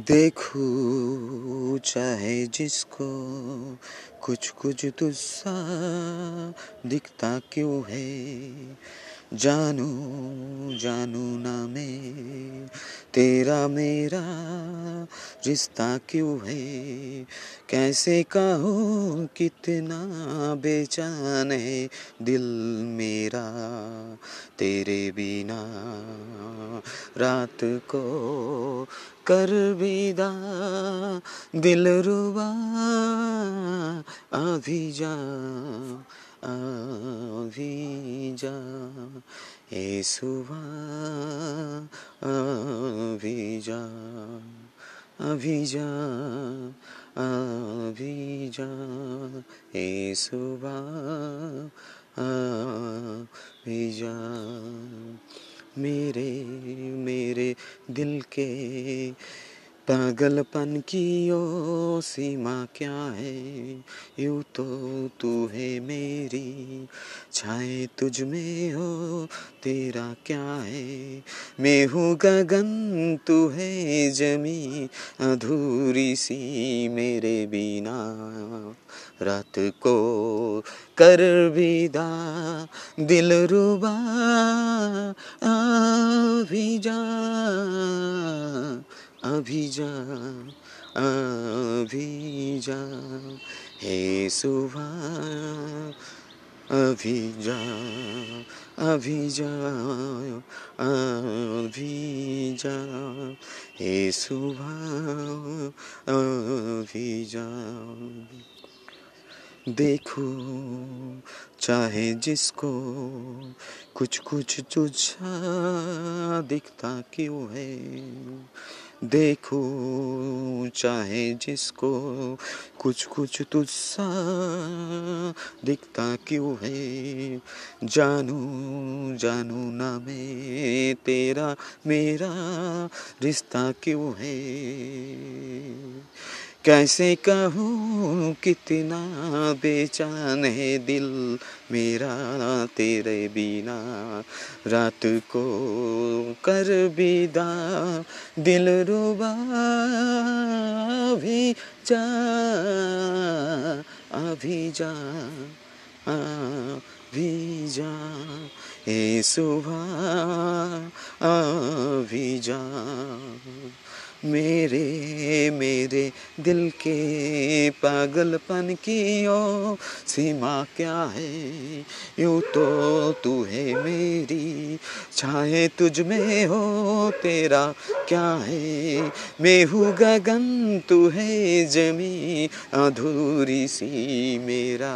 देखूँ चाहे जिसको कुछ कुछ तुस्सा दिखता क्यों है। जानू जानू ना मैं, तेरा मेरा रिश्ता क्यों है? कैसे कहूँ कितना बेचैन है दिल मेरा तेरे बिना। रात को कर विदा, दिल रुबा अभी जा अभी जा। ए सुबह अभी जा अभी जा अभी जा। ए सुबह अभी जा। मेरे मेरे दिल के पागलपन की ओ सीमा क्या है? यूँ तो तू है मेरी, छाए तुझ में हो तेरा क्या है? मैं हूँ गगन, तू है जमी अधूरी सी मेरे बिना। रात को कर विदा, दिल रुबा आ भी जा। अभी जा अभी जा, हे सुबह, अभी जा अभी जा अभी जा हे सुबह, अभी जा देखो, चाहे जिसको कुछ कुछ तुझा दिखता क्यों है देखो, चाहे जिसको कुछ कुछ तुझसा दिखता क्यों है। जानू जानू ना मैं तेरा, मेरा रिश्ता क्यों है। कैसे कहूँ कितना बेचैन है दिल मेरा तेरे बिना। रात को कर विदा, दिल रुबा अभी जा अभी जा अभी जा। ए सुबह, अभी जा। मेरे मेरे दिल के पागलपन की ओ सीमा क्या है? यू तो तू है मेरी, चाहे तुझ में हो तेरा क्या है? मैं हूँ गगन, तू है जमी, अधूरी सी मेरा।